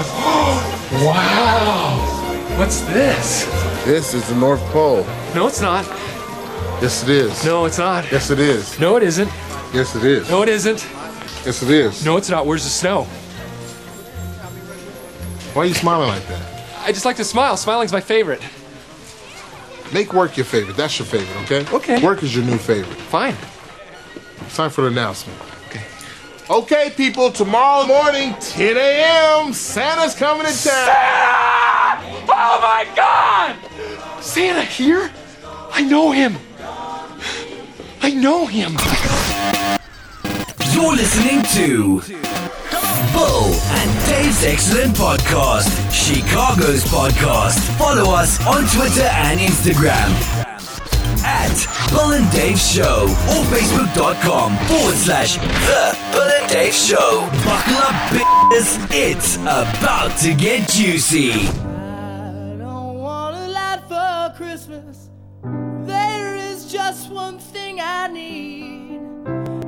wow. What's this? This is the North Pole. No, it's not. Yes, it is. No, it's not. Yes, it is. No, it isn't. Yes, it is. No, it isn't. Yes, it is. No, it's not. Where's the snow? Why are you smiling like that? I just like to smile. Smiling's my favorite. Make work your favorite. That's your favorite, okay? Okay. Work is your new favorite. Fine. It's time for the announcement. Okay. Okay, people, tomorrow morning, 10 a.m., Santa's coming to town. Santa! Oh my God! Santa here? I know him. I know him. You're listening to Bull and Dave's Excellent Podcast, Chicago's podcast. Follow us on Twitter and Instagram at Bull and Dave Show or Facebook.com forward slash The Bull and Dave Show. Buckle up, bitches. It's about to get juicy. I don't want a lot for Christmas. There is just one thing I need.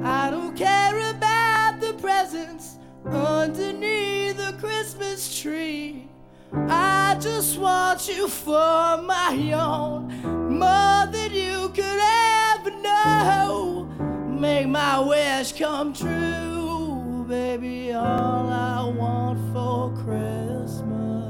I don't care about the presents underneath the Christmas tree. I just want you for my own, more than you could ever know. Make my wish come true, baby. All I want for Christmas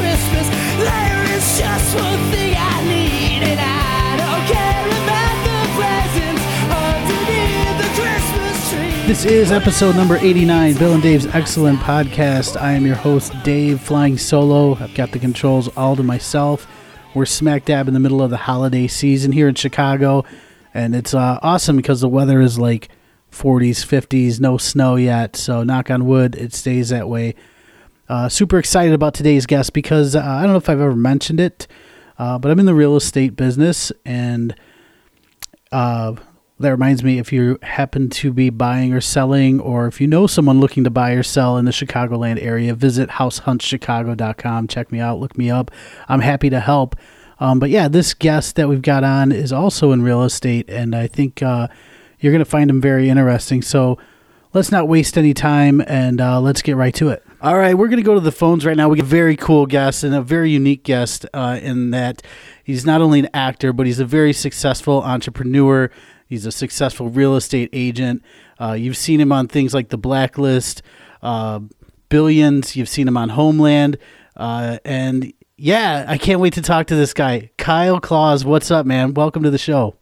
Christmas. There is just one thing I need, and I don't care about the presents underneath the Christmas tree. This is episode number 89, Bill and Dave's excellent podcast. I am your host, Dave, flying solo. I've got the controls all to myself. We're smack dab in the middle of the holiday season here in Chicago, and it's uh, awesome because the weather is like 40s, 50s, no snow yet. So, knock on wood, it stays that way. Uh, super excited about today's guest because uh, I don't know if I've ever mentioned it, uh, but I'm in the real estate business, and uh, that reminds me if you happen to be buying or selling, or if you know someone looking to buy or sell in the Chicagoland area, visit househuntschicago.com. Check me out, look me up. I'm happy to help. Um, but yeah, this guest that we've got on is also in real estate, and I think uh, you're going to find him very interesting. So let's not waste any time and uh, let's get right to it. All right, we're going to go to the phones right now. We got a very cool guest and a very unique guest uh, in that he's not only an actor, but he's a very successful entrepreneur. He's a successful real estate agent. Uh, you've seen him on things like The Blacklist, uh, Billions. You've seen him on Homeland. Uh, and yeah, I can't wait to talk to this guy. Kyle Claus, what's up, man? Welcome to the show.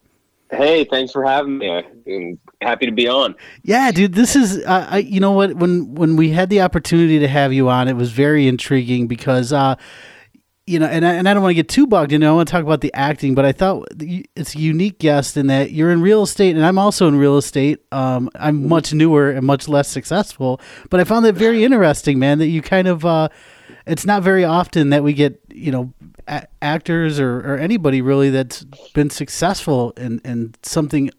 Hey, thanks for having me. I'm happy to be on. Yeah, dude, this is uh, I you know what when when we had the opportunity to have you on, it was very intriguing because uh you know, and I, and I don't want to get too bogged in. I want to talk about the acting, but I thought it's a unique guest in that you're in real estate, and I'm also in real estate. Um, I'm much newer and much less successful, but I found that very interesting, man. That you kind of, uh, it's not very often that we get, you know, a- actors or, or anybody really that's been successful in, in something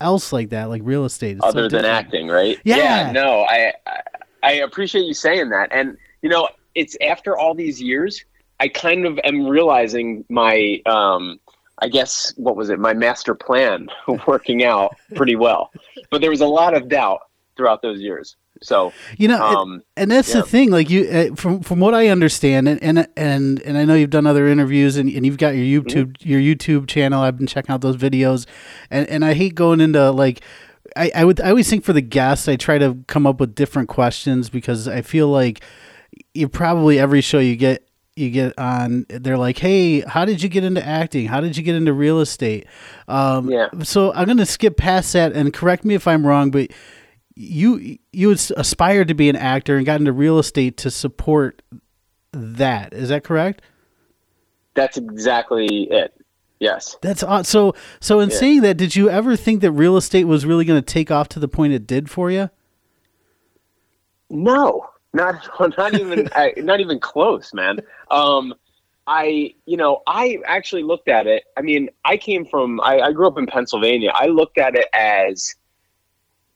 else like that, like real estate. It's so Other than different. acting, right? Yeah. no, I, I I appreciate you saying that, and you know, it's after all these years, I kind of am realizing my, um, I guess, what was it? My master plan working out pretty well, but there was a lot of doubt throughout those years. So You know, and- Um, and that's yeah. the thing. Like you, uh, from from what I understand, and and and, and I know you've done other interviews, and, and you've got your YouTube Mm-hmm. your YouTube channel. I've been checking out those videos, and and I hate going into like. I, I would I always think for the guests I try to come up with different questions because I feel like you probably every show you get you get on they're like hey how did you get into acting how did you get into real estate um, Yeah. so I'm gonna skip past that and correct me if I'm wrong but you you aspired to be an actor and got into real estate to support that. Is that correct? that's exactly it. Yes. That's odd. So so in Yeah. saying that, did you ever think that real estate was really going to take off to the point it did for you? No, not not even I, not even close, man. Um, I you know I actually looked at it. I mean, I came from I, I grew up in Pennsylvania. I looked at it as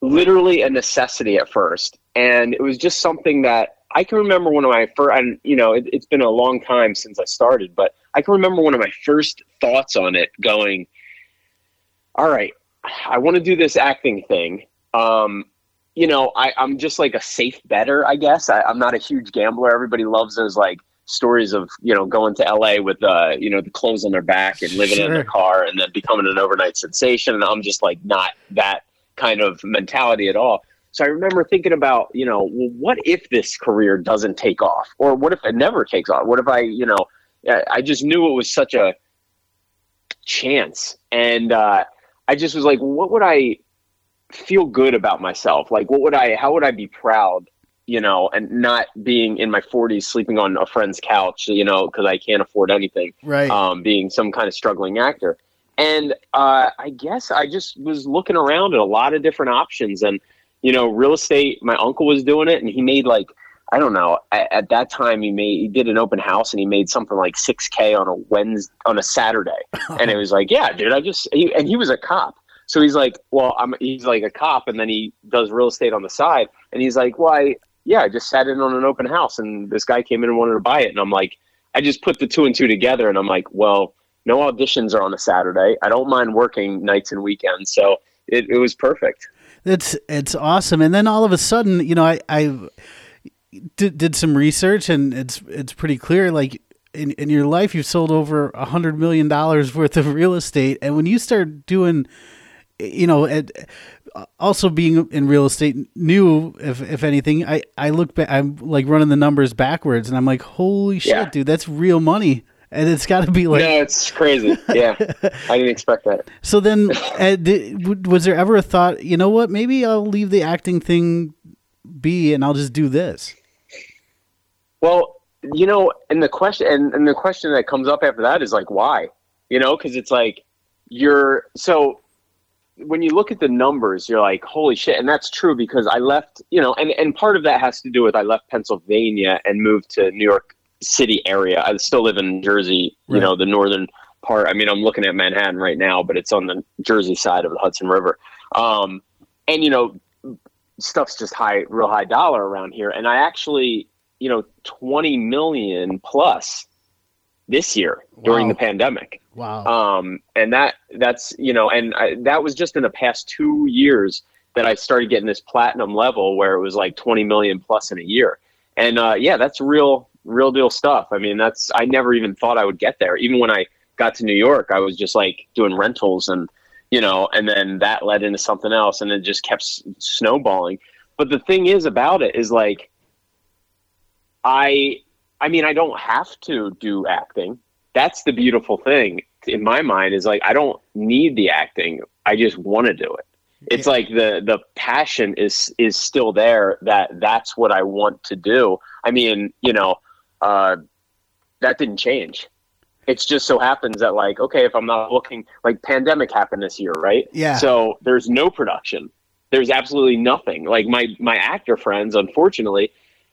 literally a necessity at first, and it was just something that I can remember one of my first, and you know, it, it's been a long time since I started, but I can remember one of my first thoughts on it going, all right, I want to do this acting thing. Um, you know, I, I'm just like a safe better, I guess. I, I'm not a huge gambler. Everybody loves those like stories of, you know, going to LA with, uh, you know, the clothes on their back and living in Sure. their car and then becoming an overnight sensation. And I'm just like not that kind of mentality at all. So I remember thinking about, you know, well, what if this career doesn't take off? Or what if it never takes off? What if I, you know, I just knew it was such a chance. And uh, I just was like, what would I feel good about myself? Like, what would I, how would I be proud, you know, and not being in my 40s sleeping on a friend's couch, you know, because I can't afford anything Right. um, being some kind of struggling actor. And uh, I guess I just was looking around at a lot of different options. And, you know, real estate, my uncle was doing it and he made like, I don't know, at, at that time he made, he did an open house and he made something like 6K on a Wednesday, on a Saturday. and it was like, yeah, dude, I just, he, and he was a cop. So he's like, well, I'm, he's like a cop and then he does real estate on the side. And he's like, well, I, yeah, I just sat in on an open house and this guy came in and wanted to buy it. And I'm like, I just put the two and two together and I'm like, well, no auditions are on a Saturday. I don't mind working nights and weekends. So it, it was perfect. It's it's awesome. And then all of a sudden, you know, I I did, did some research, and it's it's pretty clear. Like in in your life, you've sold over a hundred million dollars worth of real estate, and when you start doing, you know, it, also being in real estate new, if if anything, I I look back, I'm like running the numbers backwards, and I'm like, holy shit, Yeah. dude, that's real money. And it's got to be like no, it's crazy. Yeah. I didn't expect that. So then, uh, did, was there ever a thought? You know what? Maybe I'll leave the acting thing be, and I'll just do this. Well, you know, and the question and, and the question that comes up after that is like, why? You know, because it's like you're so when you look at the numbers, you're like, holy shit, and that's true because I left, you know, and and part of that has to do with I left Pennsylvania and moved to New York City area. I still live in Jersey, you Right. know, the northern part. I mean, I'm looking at Manhattan right now, but it's on the Jersey side of the Hudson River. Um, and you know, stuff's just high, real high dollar around here. And I actually, you know, 20 million plus this year during Wow. the pandemic. Wow. Um, and that that's you know, and I, that was just in the past two years that I started getting this platinum level where it was like 20 million plus in a year. And uh, yeah, that's real, real deal stuff. I mean, that's I never even thought I would get there. Even when I got to New York, I was just like doing rentals and you know, and then that led into something else, and it just kept s- snowballing. But the thing is about it is like, I, I mean, I don't have to do acting. That's the beautiful thing in my mind is like I don't need the acting. I just want to do it. It's like the the passion is is still there. That that's what I want to do. I mean, you know, uh, that didn't change. It's just so happens that like okay, if I'm not looking like pandemic happened this year, right? Yeah. So there's no production. There's absolutely nothing. Like my my actor friends, unfortunately,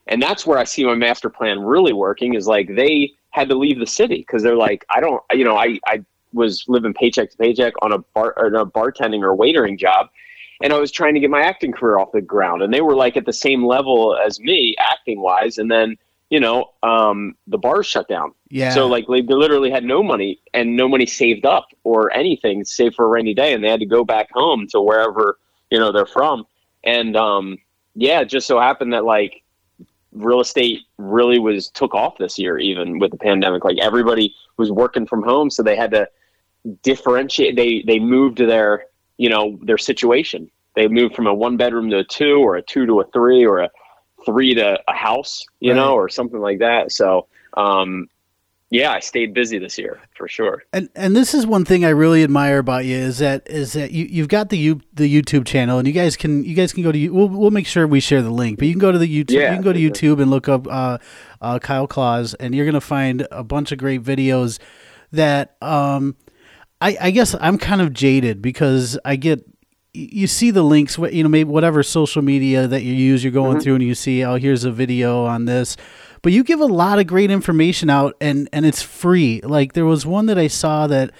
and that's where I see my master plan really working is like they had to leave the city because they're like, I don't, you know, I I was living paycheck to paycheck on a bar or a bartending or waitering job, and I was trying to get my acting career off the ground, and they were like at the same level as me acting wise, and then you know, um, the bars shut down. yeah. So like they literally had no money and no money saved up or anything save for a rainy day, and they had to go back home to wherever you know they're from. And um, yeah, it just so happened that like real estate really was took off this year, even with the pandemic. Like everybody was working from home, so they had to differentiate. They they moved their you know their situation. They moved from a one bedroom to a two, or a two to a three, or a three to a house, you know, or something like that. So um, yeah, I stayed busy this year for sure. and and this is one thing I really admire about you is that is that you you've got the you the YouTube channel and you guys can you guys can go to we'll we'll make sure we share the link but you can go to the YouTube Yeah, you can go to YouTube and look up uh, uh, Kyle Claus and you're gonna find a bunch of great videos that um I I guess I'm kind of jaded because I get you see the links you know maybe whatever social media that you use you're going mm-hmm. through and you see oh here's a video on this. But you give a lot of great information out and and it's free. Like there was one that i saw that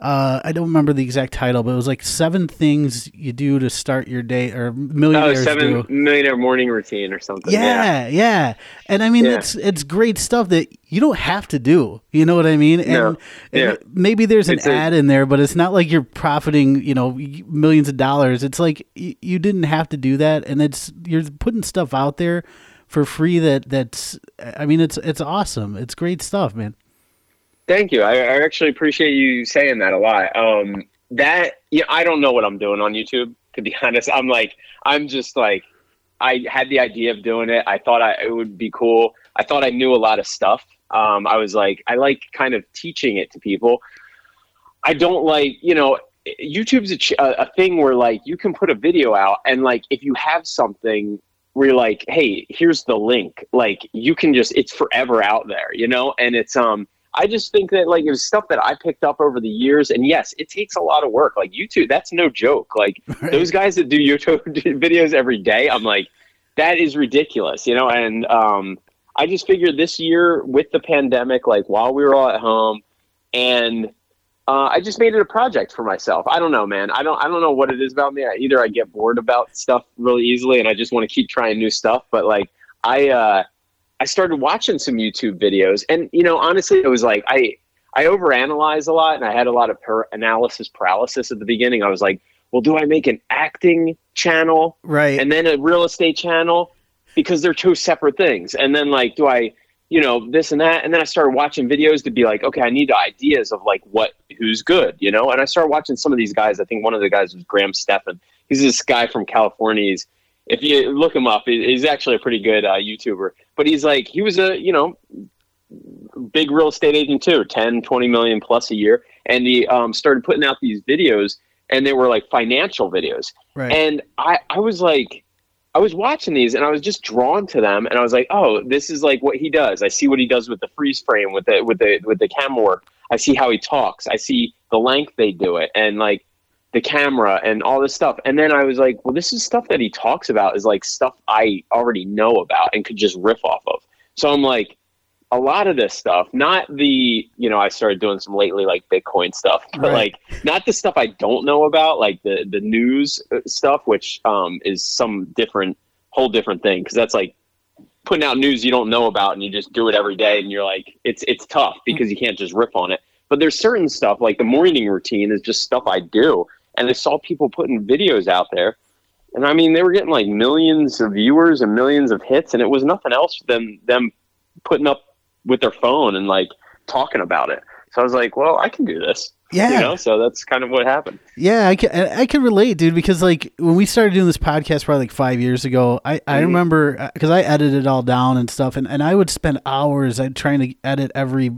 uh, I don't remember the exact title, but it was like seven things you do to start your day, or Oh, millionaires seven do. millionaire morning routine or something. Yeah, yeah, and I mean Yeah. it's it's great stuff that you don't have to do. You know what I mean? And, No. and Yeah. maybe there's an It's a- ad in there, but it's not like you're profiting, you know, millions of dollars. It's like y- you didn't have to do that, and it's you're putting stuff out there for free. That that's, I mean, it's it's awesome. It's great stuff, man. Thank you. I, I actually appreciate you saying that a lot. Um, that yeah, I don't know what I'm doing on YouTube. To be honest, I'm like, I'm just like, I had the idea of doing it. I thought I, it would be cool. I thought I knew a lot of stuff. Um, I was like, I like kind of teaching it to people. I don't like, you know, YouTube's a, a thing where like you can put a video out and like if you have something where you're like, hey, here's the link, like you can just, it's forever out there, you know, and it's um. I just think that like it was stuff that I picked up over the years, and yes, it takes a lot of work. Like YouTube, that's no joke. Like those guys that do YouTube videos every day, I'm like, that is ridiculous, you know. And um, I just figured this year with the pandemic, like while we were all at home, and uh, I just made it a project for myself. I don't know, man. I don't. I don't know what it is about me. I, either I get bored about stuff really easily, and I just want to keep trying new stuff. But like I, uh, I started watching some YouTube videos, and you know, honestly, it was like I I overanalyze a lot, and I had a lot of per- analysis paralysis at the beginning. I was like, well, do I make an acting channel Right. and then a real estate channel because they're two separate things? And then like, do I, you know, this and that? And then I started watching videos to be like, okay, I need ideas of like what who's good, you know. And I started watching some of these guys. I think one of the guys was Graham Stephan. He's this guy from California. He's if you look him up, he's actually a pretty good uh, YouTuber. But he's like, he was a, you know, big real estate agent too, 10, 20 million plus a year. And he um, started putting out these videos and they were like financial videos. right. And I, I was like, I was watching these and I was just drawn to them and I was like, oh, this is like what he does. I see what he does with the freeze frame, with the with the with the camera work. I see how he talks. I see the length they do it and like the camera and all this stuff. And then I was like, well, this is stuff that he talks about is like stuff I already know about and could just riff off of. So I'm like, a lot of this stuff, not the, you know, I started doing some lately like Bitcoin stuff, but Right. like not the stuff I don't know about, like the the news uh, stuff, which um, is some different, whole different thing, because that's like putting out news you don't know about, and you just do it every day, and you're like, it's it's tough because you can't just rip on it. But there's certain stuff like the morning routine is just stuff I do, and I saw people putting videos out there, and I mean they were getting like millions of viewers and millions of hits, and it was nothing else than them putting up with their phone and like talking about it. So I was like, well, I can do this. Yeah. You know, so that's kind of what happened. Yeah, I can I can relate, dude. Because like when we started doing this podcast probably like five years ago, I I Mhm. remember because I edited it all down and stuff, and and I would spend hours I trying to edit every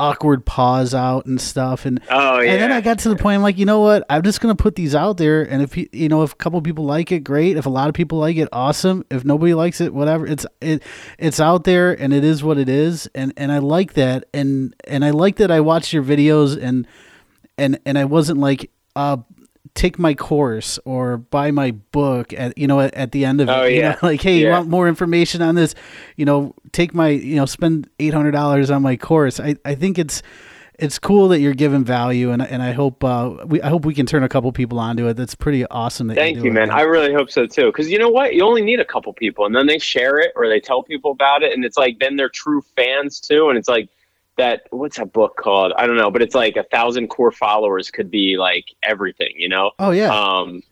awkward pause out and stuff, and Oh yeah. and then I got to the point I'm like, you know what? I'm just gonna put these out there, and if you you know if a couple people like it, great. If a lot of people like it, awesome. If nobody likes it, whatever. It's it it's out there, and it is what it is, and and I like that, and and I like that I watched your videos and and and I wasn't like uh take my course or buy my book at you know at, at the end of Oh, it you yeah. know like hey you want more information on this you know take my you know spend $800 on my course I I think it's it's cool that you're giving value and and I hope uh we I hope we can turn a couple people onto it that's pretty awesome that Thank you, it, man. I really hope so too. Because you know what? You only need a couple people, and then they share it or they tell people about it, and it's like then they're true fans too. And it's like that. What's that book called? I don't know, but it's like a thousand core followers could be like everything. You know. oh yeah Um,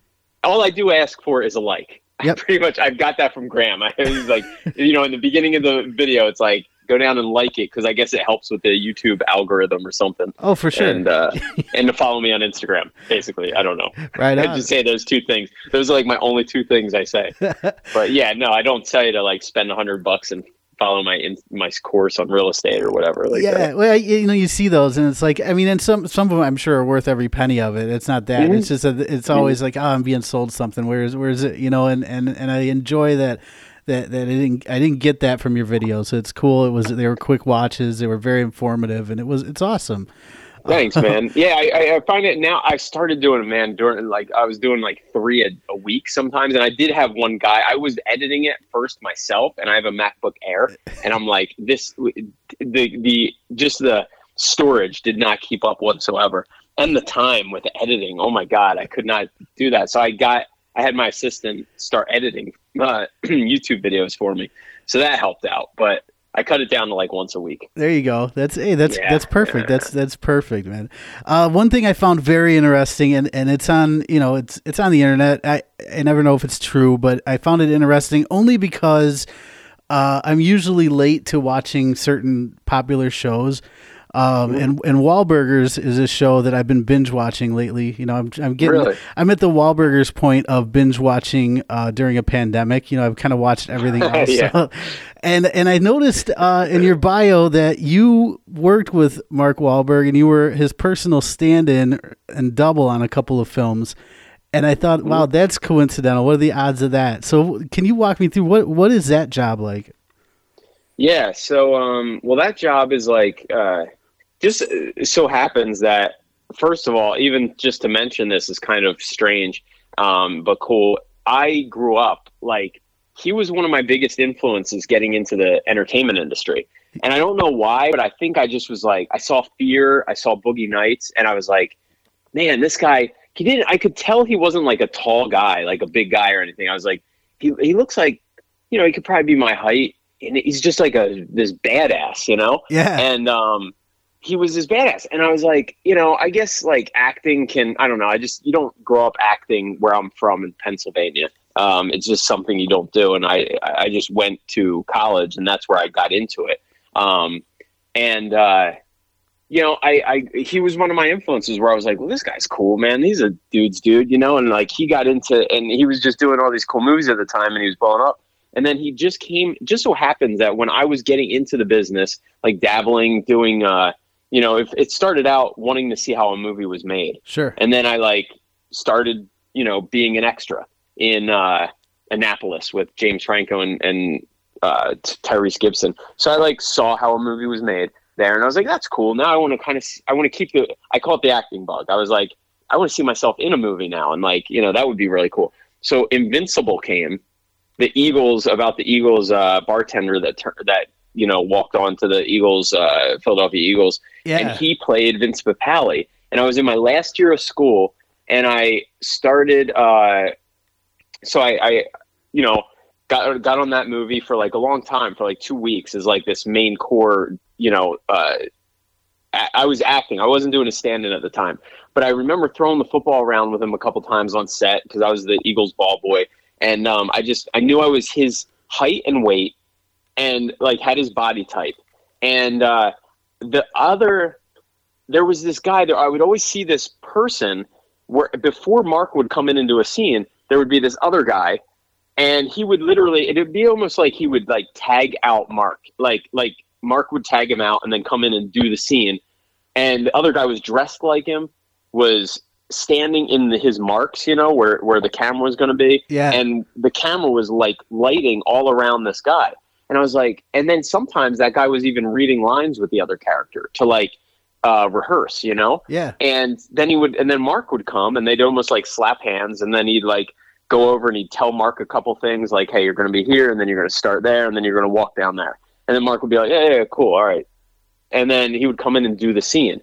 all I do ask for is a like. Yep. Pretty much, I've got that from Graham. I was like, you know, in the beginning of the video, it's like go down and like it because I guess it helps with the YouTube algorithm or something. oh for sure And uh, and to follow me on Instagram, basically. I don't know. right I just say those two things. Those are like my only two things I say. but yeah, no, I don't tell you to like spend a hundred bucks and follow my in, my course on real estate or whatever. Like yeah, that. well, you know, you see those, and it's like, I mean, and some some of them, I'm sure, are worth every penny of it. It's not that. Mhm. It's just that it's always like, oh, I'm being sold something. Where's where's it? You know, and and and I enjoy that. That, that I didn't I didn't get that from your videos. So it's cool. It was they were quick watches. They were very informative, and it was it's awesome. Thanks, man. Yeah, I, I- find it now. I started doing it, man. During like I was doing like three a, a week sometimes, and I did have one guy. I was editing it first myself, and I have a MacBook Air, and I'm like, this the the just the storage did not keep up whatsoever. and the time with editing. Oh my god, I could not do that. So I got I had my assistant start editing uh, YouTube videos for me, so that helped out. But I cut it down to like once a week. There you go. That's hey, that's Yeah. that's perfect. That's that's perfect, man. Uh, one thing I found very interesting, and, and it's on you know it's it's on the internet. I I never know if it's true, but I found it interesting only because uh, I'm usually late to watching certain popular shows. Um, and and Wahlburgers is a show that I've been binge watching lately. You know, I'm I'm getting Really? I'm at the Wahlburgers point of binge watching uh, during a pandemic. You know, I've kind of watched everything else. Yeah. So- and and I noticed uh, in your bio that you worked with Mark Wahlberg and you were his personal stand-in and double on a couple of films. And I thought, wow, that's coincidental. What are the odds of that? So, can you walk me through what what is that job like? Yeah. So, um, well, that job is like, uh, just uh, so happens that, first of all, even just to mention this is kind of strange, um, but cool. I grew up like he was one of my biggest influences getting into the entertainment industry. And I don't know why, but I think I just was like, I saw Fear, I saw Boogie Nights, and I was like, man, this guy, he didn't, I could tell he wasn't like a tall guy, like a big guy or anything. I was like, he, he looks like, you know, he could probably be my height. And he's just like a, this badass, you know? Yeah, and um he was this badass. And i was like you know i guess like acting can i don't know i just you don't grow up acting where i'm from in pennsylvania. Um it's just something you don't do. And i i just went to college and that's where i got into it. Um and uh you know i i he was one of my influences where i was like well this guy's cool man. He's a dude's dude you know? And like he got into and he was just doing all these cool movies at the time and he was blowing up. And then he just came just so happens that when i was getting into the business like dabbling doing uh you know if it started out wanting to see how a movie was made. Sure. and then i like started you know being an extra in uh annapolis with james franco and and uh tyrese gibson. So i like saw how a movie was made there and i was like that's cool. Now i want to kind of i want to keep the i call it the acting bug. I was like i want to see myself in a movie now. And like you know that would be really cool. So invincible came. The eagles about the eagles uh bartender that that you know walked on to the eagles uh philadelphia eagles Yeah, and he played Vince Papale. And I was in my last year of school, and I started. Uh, so I, I, you know, got got on that movie for like a long time, for like two weeks, as like this main core. You know, uh, I, I was acting. I wasn't doing a stand-in at the time, but I remember throwing the football around with him a couple times on set because I was the Eagles ball boy, and um, I just I knew I was his height and weight, and like had his body type, and. Uh, the other there was this guy there i would always see this person where before mark would come in into a scene there would be this other guy and he would literally it would be almost like he would like tag out mark. Like like mark would tag him out and then come in and do the scene. And the other guy was dressed like him was standing in the, his marks you know where where the camera was going to be. Yeah, and the camera was like lighting all around this guy and i was like and then sometimes that guy was even reading lines with the other character to like uh rehearse you know yeah. and then he would and then mark would come and they'd almost like slap hands and then he'd like go over and he'd tell mark a couple things like hey you're going to be here and then you're going to start there and then you're going to walk down there and then mark would be like yeah, yeah yeah, cool all right and then he would come in and do the scene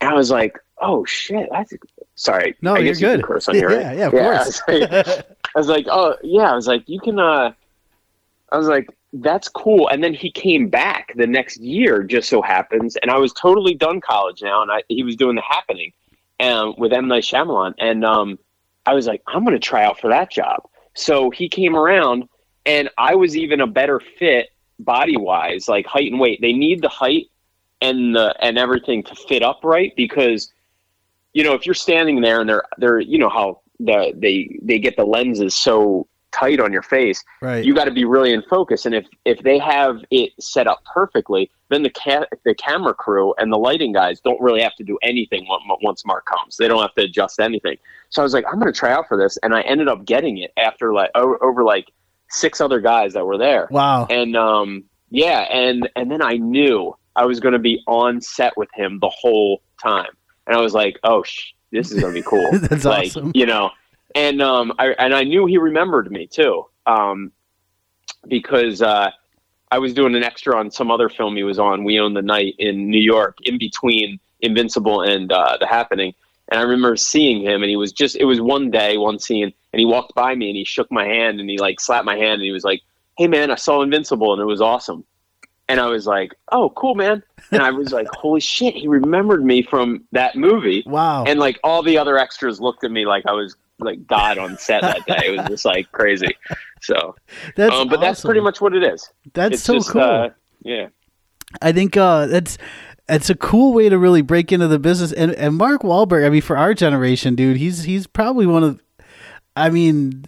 and i was like oh shit that's sorry No, I you're guess you can good. curse on here, right? Yeah, yeah, of I course. was like- I was like, oh yeah. I was like, you can. uh I was like, that's cool. And then he came back the next year, just so happens, and I was totally done college now, and I, he was doing the happening, um, with M Night Shyamalan, and um, I was like, I'm gonna try out for that job. So he came around, and I was even a better fit body wise, like height and weight. They need the height and the and everything to fit up right because you know if you're standing there and they're they're you know how the they they get the lenses so tight on your face right. you got to be really in focus and if if they have it set up perfectly then the ca- the camera crew and the lighting guys don't really have to do anything on- once mark comes they don't have to adjust anything so i was like i'm going to try out for this and i ended up getting it after like over, over like six other guys that were there wow. and um yeah and and then i knew i was going to be on set with him the whole time and i was like oh sh- this is going to be cool That's like awesome. you know and um I and I knew he remembered me too um because uh I was doing an extra on some other film he was on We Own the Night in New York in between Invincible and uh The Happening And I remember seeing him, and he was just, it was one day, one scene, and he walked by me and he shook my hand and he like slapped my hand and he was like, Hey man, I saw Invincible and it was awesome. And I was like, Oh, cool, man. And I was like, Holy shit, he remembered me from that movie. Wow. And like all the other extras looked at me like I was like God on set that day. It was just like crazy. So, that's um, but that's pretty much what it is. That's It's so just, cool. uh, yeah. I think uh, that's it's a cool way to really break into the business. And and Mark Wahlberg, I mean, for our generation, dude, he's he's probably one of. I mean,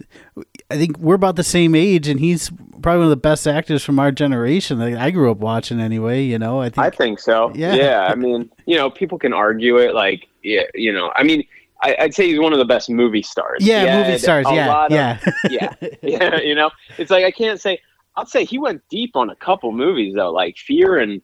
I think we're about the same age, and he's probably one of the best actors from our generation that I grew up watching. Anyway, you know, I think. I think so. Yeah. Yeah. I mean, you know, people can argue it. Like, yeah, you know, I mean, I, I'd say he's one of the best movie stars. yeah, He movie stars. Yeah, of- yeah. yeah, yeah. You know, it's like I can't say. I'd say he went deep on a couple movies though, like Fear and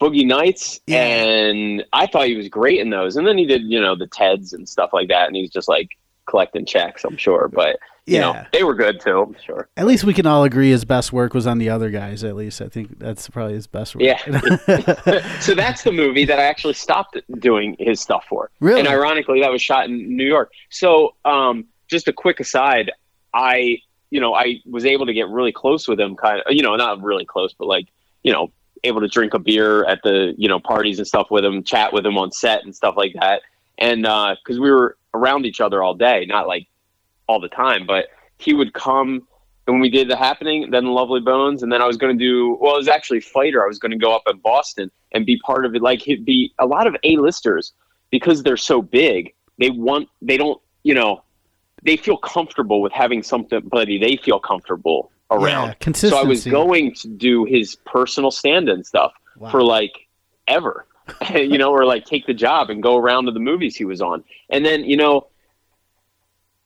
Boogie Nights, Yeah. and I thought he was great in those. And then he did, you know, the Teds and stuff like that, and he's just like collecting checks. I'm sure, but you know, Yeah. they were good too. I'm sure. At least we can all agree his best work was on the other guys. At least I think that's probably his best work. Yeah. so that's the movie that I actually stopped doing his stuff for. Really? And ironically, that was shot in New York. So, um, just a quick aside, I, you know, I was able to get really close with him, kind of, you know, not really close, but like, you know, able to drink a beer at the, you know, parties and stuff with him, chat with him on set and stuff like that. And uh, because we were around each other all day, not like all the time, but he would come when we did the happening, then Lovely Bones, and then I was going to do well. It was actually Fighter. I was going to go up in Boston and be part of it. Like he'd be a lot of A-listers because they're so big. They want they don't you know they feel comfortable with having something. somebody they feel comfortable around. Yeah, so I was going to do his personal stand-in stuff Wow. for like ever, you know, or like take the job and go around to the movies he was on, and then you know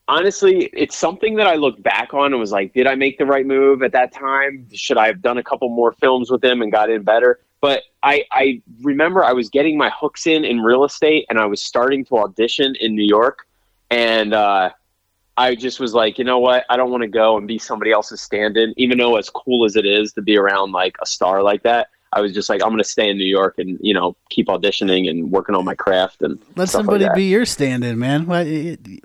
honestly, it's something that I look back on and was like, did I make the right move at that time? Should I have done a couple more films with him and got in better? But I, I remember I was getting my hooks in in real estate and I was starting to audition in New York. And uh, I just was like, you know what? I don't want to go and be somebody else's stand in, even though as cool as it is to be around like a star like that. I was just like, I'm going to stay in New York and, you know, keep auditioning and working on my craft and Let somebody like be your stand-in, man. Let,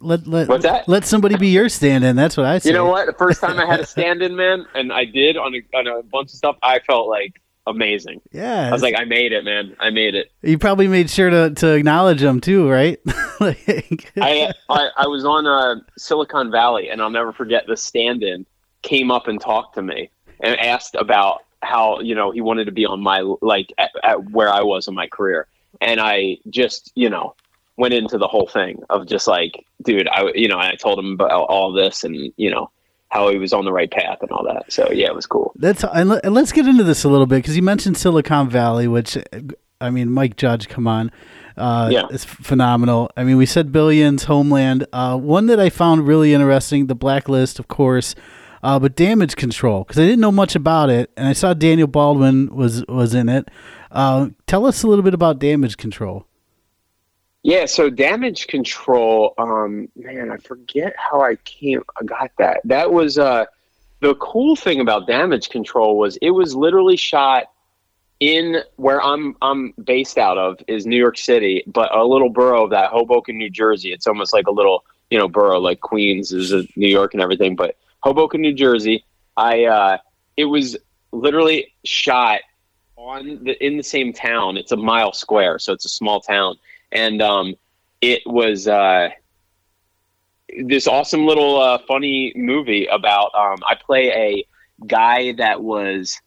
let, let, What's that? Let somebody be your stand-in. That's what I say. You know what? The first time I had a stand-in, man, and I did on a, on a bunch of stuff, I felt like amazing. Yeah, I was like, I made it, man. I made it. you probably made sure to, to acknowledge them too, right? like, I, I I was on uh, Silicon Valley, and I'll never forget the stand-in came up and talked to me and asked about how you know he wanted to be on my like at, at where I was in my career, and I just you know went into the whole thing of just like, dude, I you know I told him about all this and you know how he was on the right path and all that. So yeah, it was cool. That's and, let, and let's get into this a little bit because you mentioned Silicon Valley, which I mean, Mike Judge, come on, uh, Yeah. it's phenomenal. I mean, we said Billions, Homeland. Uh, one that I found really interesting, The Blacklist, of course, uh, but Damage Control because I didn't know much about it, and I saw Daniel Baldwin was was in it. Uh, tell us a little bit about Damage Control. Yeah, so damage control, um, man, I forget how I came I got that. That was uh the cool thing about damage control was it was literally shot in where I'm I'm based out of is New York City, but a little borough of that Hoboken, New Jersey. It's almost like a little, you know, borough like Queens is New York and everything, but Hoboken, New Jersey. I uh it was literally shot on the in the same town. It's a mile square, so it's a small town and um, it was uh, this awesome little uh, funny movie about um, I play a guy that was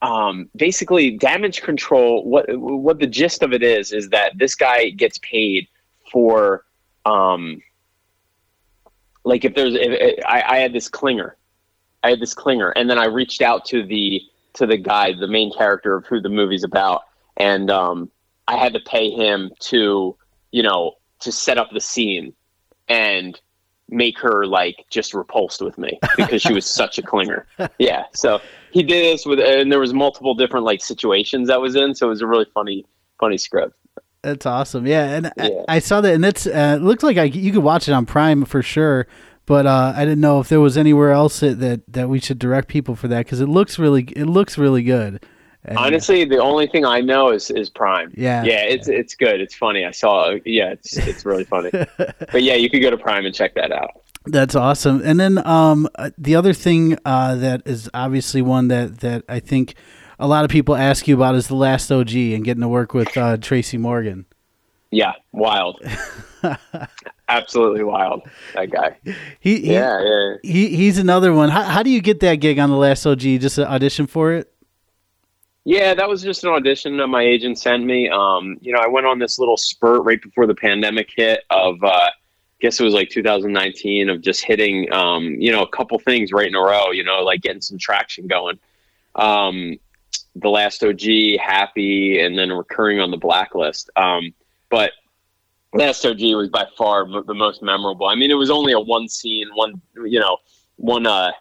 um, basically damage control. What what the gist of it is is that this guy gets paid for um, like if there's if, I, I had this clinger, I had this clinger, and then I reached out to the to the guy, the main character of who the movie's about, and um, I had to pay him to, you know, to set up the scene and make her like just repulsed with me because she was such a clinger. Yeah. So he did this with, and there was multiple different like situations that was in. So it was a really funny, funny script. That's awesome. Yeah, and Yeah. I, I saw that, and it's uh, it looks like I, you could watch it on Prime for sure. But uh, I didn't know if there was anywhere else that that, that we should direct people for that because it looks really it looks really good. And- Honestly, the only thing I know is is Prime. Yeah. yeah, it's it's good. It's funny. I saw. Yeah, it's it's really funny. but yeah, you could go to Prime and check that out. That's awesome. And then um, uh, the other thing uh, that is obviously one that, that I think a lot of people ask you about is the last OG and getting to work with uh, Tracy Morgan. Yeah, wild. Absolutely wild. That guy. He, he, Yeah, yeah. he he's another one. How, how do you get that gig on the last OG? Just an audition for it? Yeah, that was just an audition that my agent sent me. Um, you know, I went on this little spurt right before the pandemic hit of, uh, I guess it was like 2019 of just hitting, um, you know, a couple things right in a row, you know, like getting some traction going. Um, the last OG, happy, and then recurring on the blacklist. Um, but last OG was by far m- the most memorable. I mean, it was only a one scene, one, you know, one, uh,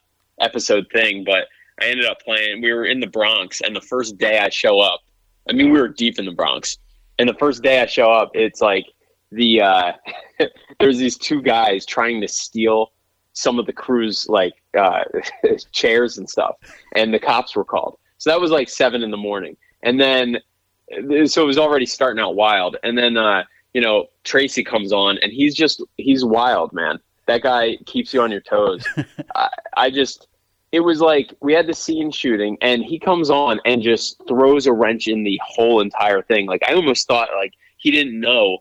episode thing, but I ended up playing. We were in the Bronx, and the first day I show up, I mean, we were deep in the Bronx, and the first day I show up, it's like the uh, there's these two guys trying to steal some of the crew's like uh, chairs and stuff, and the cops were called. So that was like seven in the morning, and then so it was already starting out wild, and then uh, you know Tracy comes on, and he's just he's wild, man. That guy keeps you on your toes. I, I just it was like we had the scene shooting and he comes on and just throws a wrench in the whole entire thing like i almost thought like he didn't know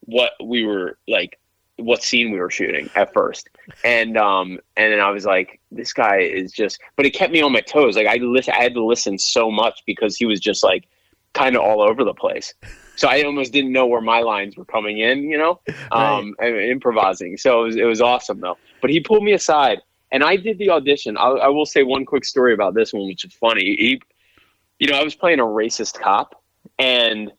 what we were like what scene we were shooting at first. And um and then i was like this guy is just but it kept me on my toes. Like i listen i had to listen so much because he was just like kind of all over the place. So i almost didn't know where my lines were coming in you know? Um and improvising. So it was, it was awesome though. But he pulled me aside and I did the audition. I, I will say one quick story about this one, which is funny. He, you know, I was playing a racist cop, and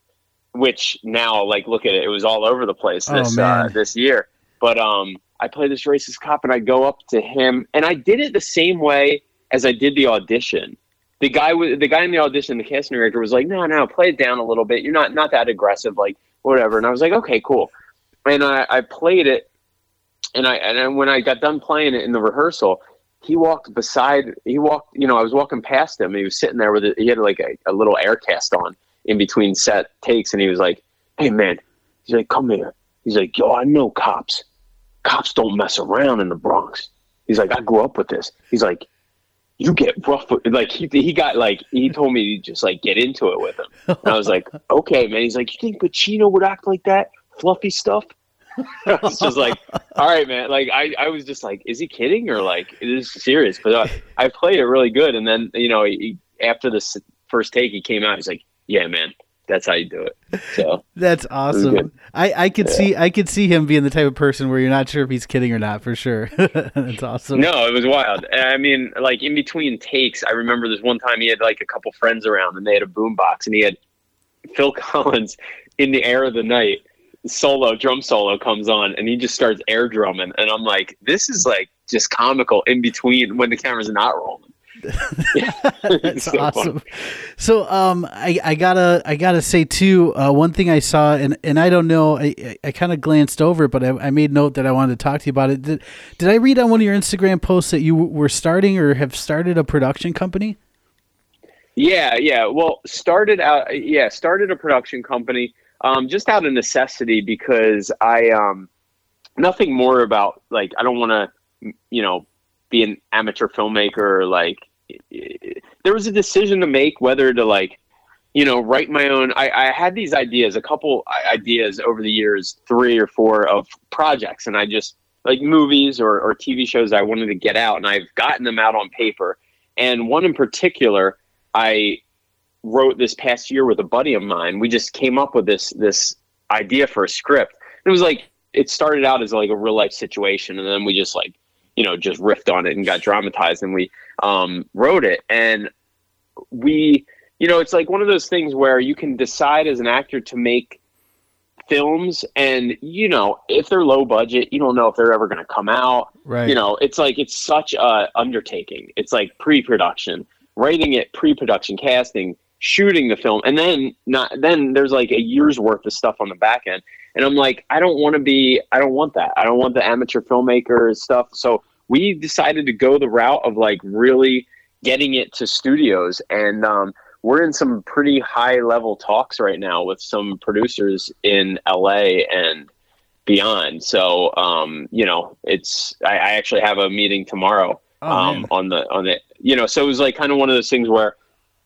which now, like, look at it, it was all over the place Oh, this uh, this year. But um, I play this racist cop, and I go up to him, and I did it the same way as I did the audition. The guy, was the guy in the audition, the casting director, was like, "No, no, play it down a little bit. You're not not that aggressive, like whatever." And I was like, "Okay, cool." And I, I played it, and I and when I got done playing it in the rehearsal, he walked beside. He walked. You know, I was walking past him, he was sitting there with. A, he had like a, a little air cast on in between set takes, and he was like, "Hey, man," he's like, "Come here." He's like, "Yo, I know cops. Cops don't mess around in the Bronx." He's like, "I grew up with this." He's like. You get rough with like he he got like he told me to just like get into it with him. And I was like, okay, man. He's like, you think Pacino would act like that? Fluffy stuff? I was just like, all right, man. Like, I, I was just like, is he kidding or like, is serious? But uh, I played it really good. And then, you know, he, after the first take, he came out. He's like, yeah, man, that's how you do it. So, That's awesome. I, I could see I could see him being the type of person where you're not sure if he's kidding or not for sure. That's awesome. no, it was wild. I mean, like, in between takes, I remember this one time he had like a couple friends around and they had a boombox and he had Phil Collins in the air of the night. Solo drum solo comes on and he just starts air drumming and I'm like, this is like just comical in between when the camera's not rolling. That's So awesome. fun. So, um, I, I gotta, I gotta say too, uh, one thing I saw, and, and I don't know, I, I, I kind of glanced over, it, but I, I made note that I wanted to talk to you about it. Did, did I read on one of your Instagram posts that you were starting or have started a production company? Yeah, yeah. Well, started out, yeah, started a production company um, just out of necessity because I, um, nothing more about like, I don't want to, you know, be an amateur filmmaker like, there was a decision to make whether to like, you know, write my own. I, I had these ideas, a couple ideas over the years, three or four of projects, and I just like movies or, or TV shows I wanted to get out, and I've gotten them out on paper. And one in particular, I wrote this past year with a buddy of mine. We just came up with this this idea for a script. It was like it started out as like a real life situation, and then we just like you know just riffed on it and got dramatized, and we um, wrote it. And we, you know, it's like one of those things where you can decide as an actor to make films, and you know, if they're low budget, you don't know if they're ever going to come out. Right. you know it's like it's such a undertaking. It's like pre-production writing it pre-production casting shooting the film and then not then there's like a year's worth of stuff on the back end. And i'm like i don't want to be i don't want that. I don't want the amateur filmmaker stuff. So we decided to go the route of like really getting it to studios and um, we're in some pretty high level talks right now with some producers in LA and beyond. So, um, you know, it's I, I actually have a meeting tomorrow Oh, um, on the on the you know. So it was like kind of one of those things where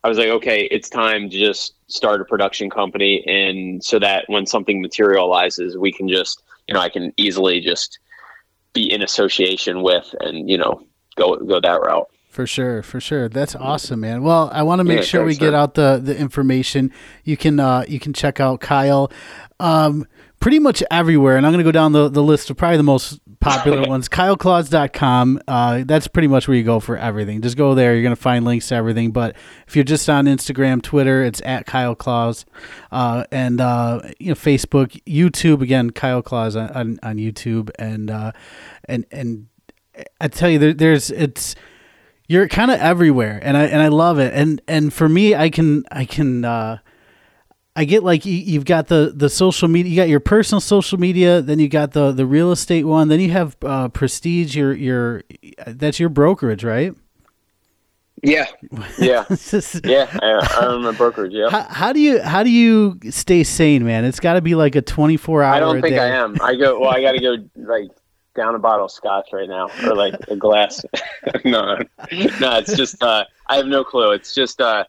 I was like, okay, it's time to just start a production company, and so that when something materializes, we can just you know I can easily just be in association with and you know go go that route. For sure, for sure. That's awesome, man. Well, I want to make Yeah, sure we get out the the information. You can uh you can check out Kyle um pretty much everywhere and I'm going to go down the the list of probably the most popular ones. kyleclaus.com. Uh that's pretty much where you go for everything. Just go there, you're going to find links to everything, but if you're just on Instagram, Twitter, it's at Kyle Claus. Uh and uh you know Facebook, YouTube again, Kyle Claus on, on, on YouTube and uh and and I tell you there, there's it's you're kind of everywhere and i and i love it and and for me i can i can uh i get like you, you've got the the social media you got your personal social media then you got the the real estate one then you have uh prestige your your that's your brokerage right Yeah, yeah, yeah. I, I'm a brokerage. Yeah. how, how do you how do you stay sane man it's got to be like a 24 hour I don't think day. I am. I go. Well, I got to go like down a bottle of scotch right now, or like a glass. no, no, it's just. Uh, I have no clue. It's just uh,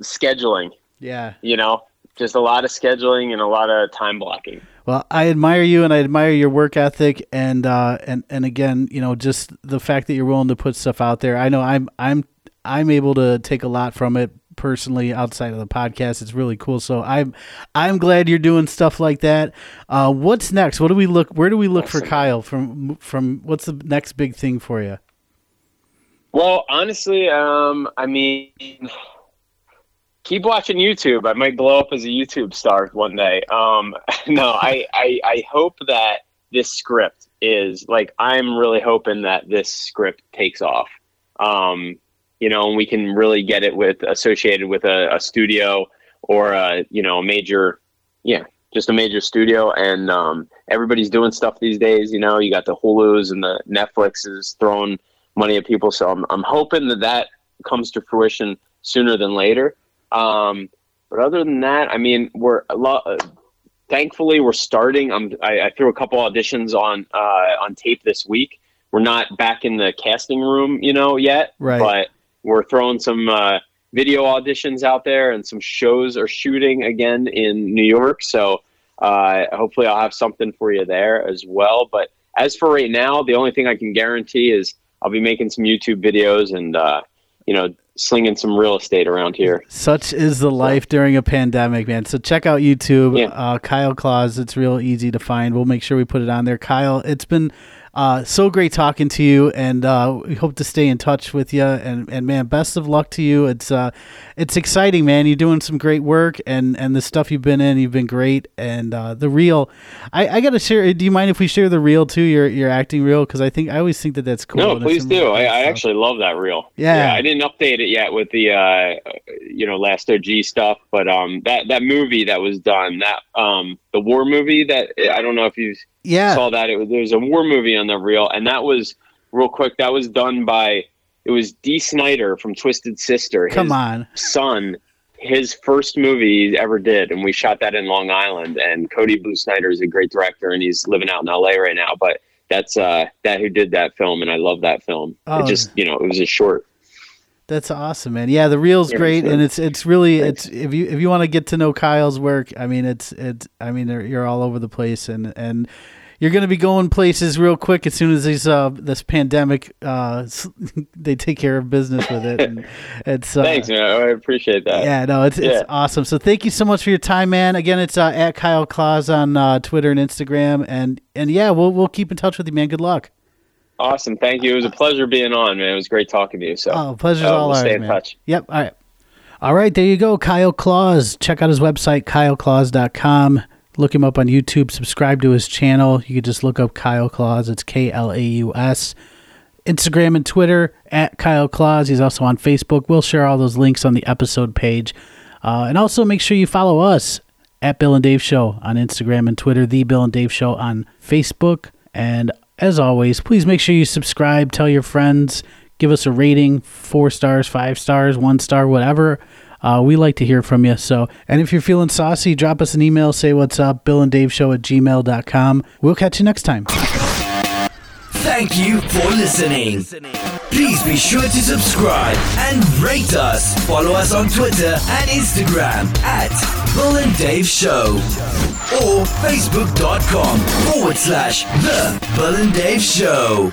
scheduling. yeah You know, just a lot of scheduling and a lot of time blocking. Well, I admire you and I admire your work ethic and uh and and again, you know, just the fact that you're willing to put stuff out there. I know I'm I'm I'm able to take a lot from it personally outside of the podcast. It's really cool. So I'm I'm glad you're doing stuff like that. Uh what's next? What do we look where do we look for Kyle from from what's the next big thing for you? Well, honestly, um, I mean, keep watching YouTube. I might blow up as a YouTube star one day. Um, no, I, I, I hope that this script is like I'm really hoping that this script takes off. Um, you know, and we can really get it with associated with a, a studio or a you know a major, yeah, just a major studio. And um, everybody's doing stuff these days. You know, you got the Hulu's and the Netflixes throwing money at people. So I'm, I'm hoping that that comes to fruition sooner than later. Um, but other than that, I mean, we're a lot. Uh, thankfully, we're starting. I'm, I, I threw a couple auditions on uh, on tape this week. We're not back in the casting room, you know, yet. Right. But we're throwing some uh, video auditions out there, and some shows are shooting again in New York. So uh, hopefully, I'll have something for you there as well. But as for right now, the only thing I can guarantee is I'll be making some YouTube videos and uh, you know slinging some real estate around here. Such is the life during a pandemic, man. So check out YouTube, Yeah. uh, Kyle Claus. It's real easy to find. We'll make sure we put it on there. Kyle, it's been uh, so great talking to you, and uh, we hope to stay in touch with you. And, and man, best of luck to you. It's uh, it's exciting, man. You're doing some great work, and and the stuff you've been in, you've been great. And uh, the reel, I, I gotta share. Do you mind if we share the reel too? Your your acting reel, because I think I always think that that's cool. No, please do. I, I actually love that reel. Yeah. I didn't update it yet with the uh, you know last OG stuff, but um, that that movie that was done, that um, the war movie that I don't know if you yeah. saw that. It was there was a war movie on the reel, and that was real quick. That was done by it was Dee Snider from Twisted Sister. Come on. son. His first movie he ever did, and we shot that in Long Island. And Cody Blue Snider is a great director, and he's living out in LA right now. But that's uh, that who did that film, and I love that film. Oh. It just you know it was a short. That's awesome, man. Yeah, the reel's Yeah, great, and it's it's really Thanks. it's if you if you want to get to know Kyle's work, I mean it's it's I mean you're all over the place, and and you're gonna be going places real quick as soon as these uh this pandemic uh they take care of business with it. And it's uh, Thanks, man. I appreciate that. Yeah, no, it's Yeah. it's awesome. So thank you so much for your time, man. Again, it's uh, at Kyle Claus on uh, Twitter and Instagram, and and yeah, we'll we'll keep in touch with you, man. Good luck. Awesome. Thank you. It was a pleasure being on, man. It was great talking to you. So Oh, pleasure's uh, all we'll ours, stay in man. touch. Yep. All right. All right. There you go. Kyle Claus. Check out his website, kyleclaus.com. Look him up on YouTube. Subscribe to his channel. You can just look up Kyle Claus. It's K L A U S. Instagram and Twitter at Kyle Claus. He's also on Facebook. We'll share all those links on the episode page. Uh, and also make sure you follow us at Bill and Dave Show on Instagram and Twitter, The Bill and Dave Show on Facebook. And as always, please make sure you subscribe, tell your friends, give us a rating four stars, five stars, one star, whatever. Uh, we like to hear from you. So, and if you're feeling saucy, drop us an email, say what's up, Bill and Dave Show at gmail.com. We'll catch you next time. Thank you for listening. Please be sure to subscribe and rate us. Follow us on Twitter and Instagram at Bill and Dave Show or facebook.com forward slash The Bill and Dave Show.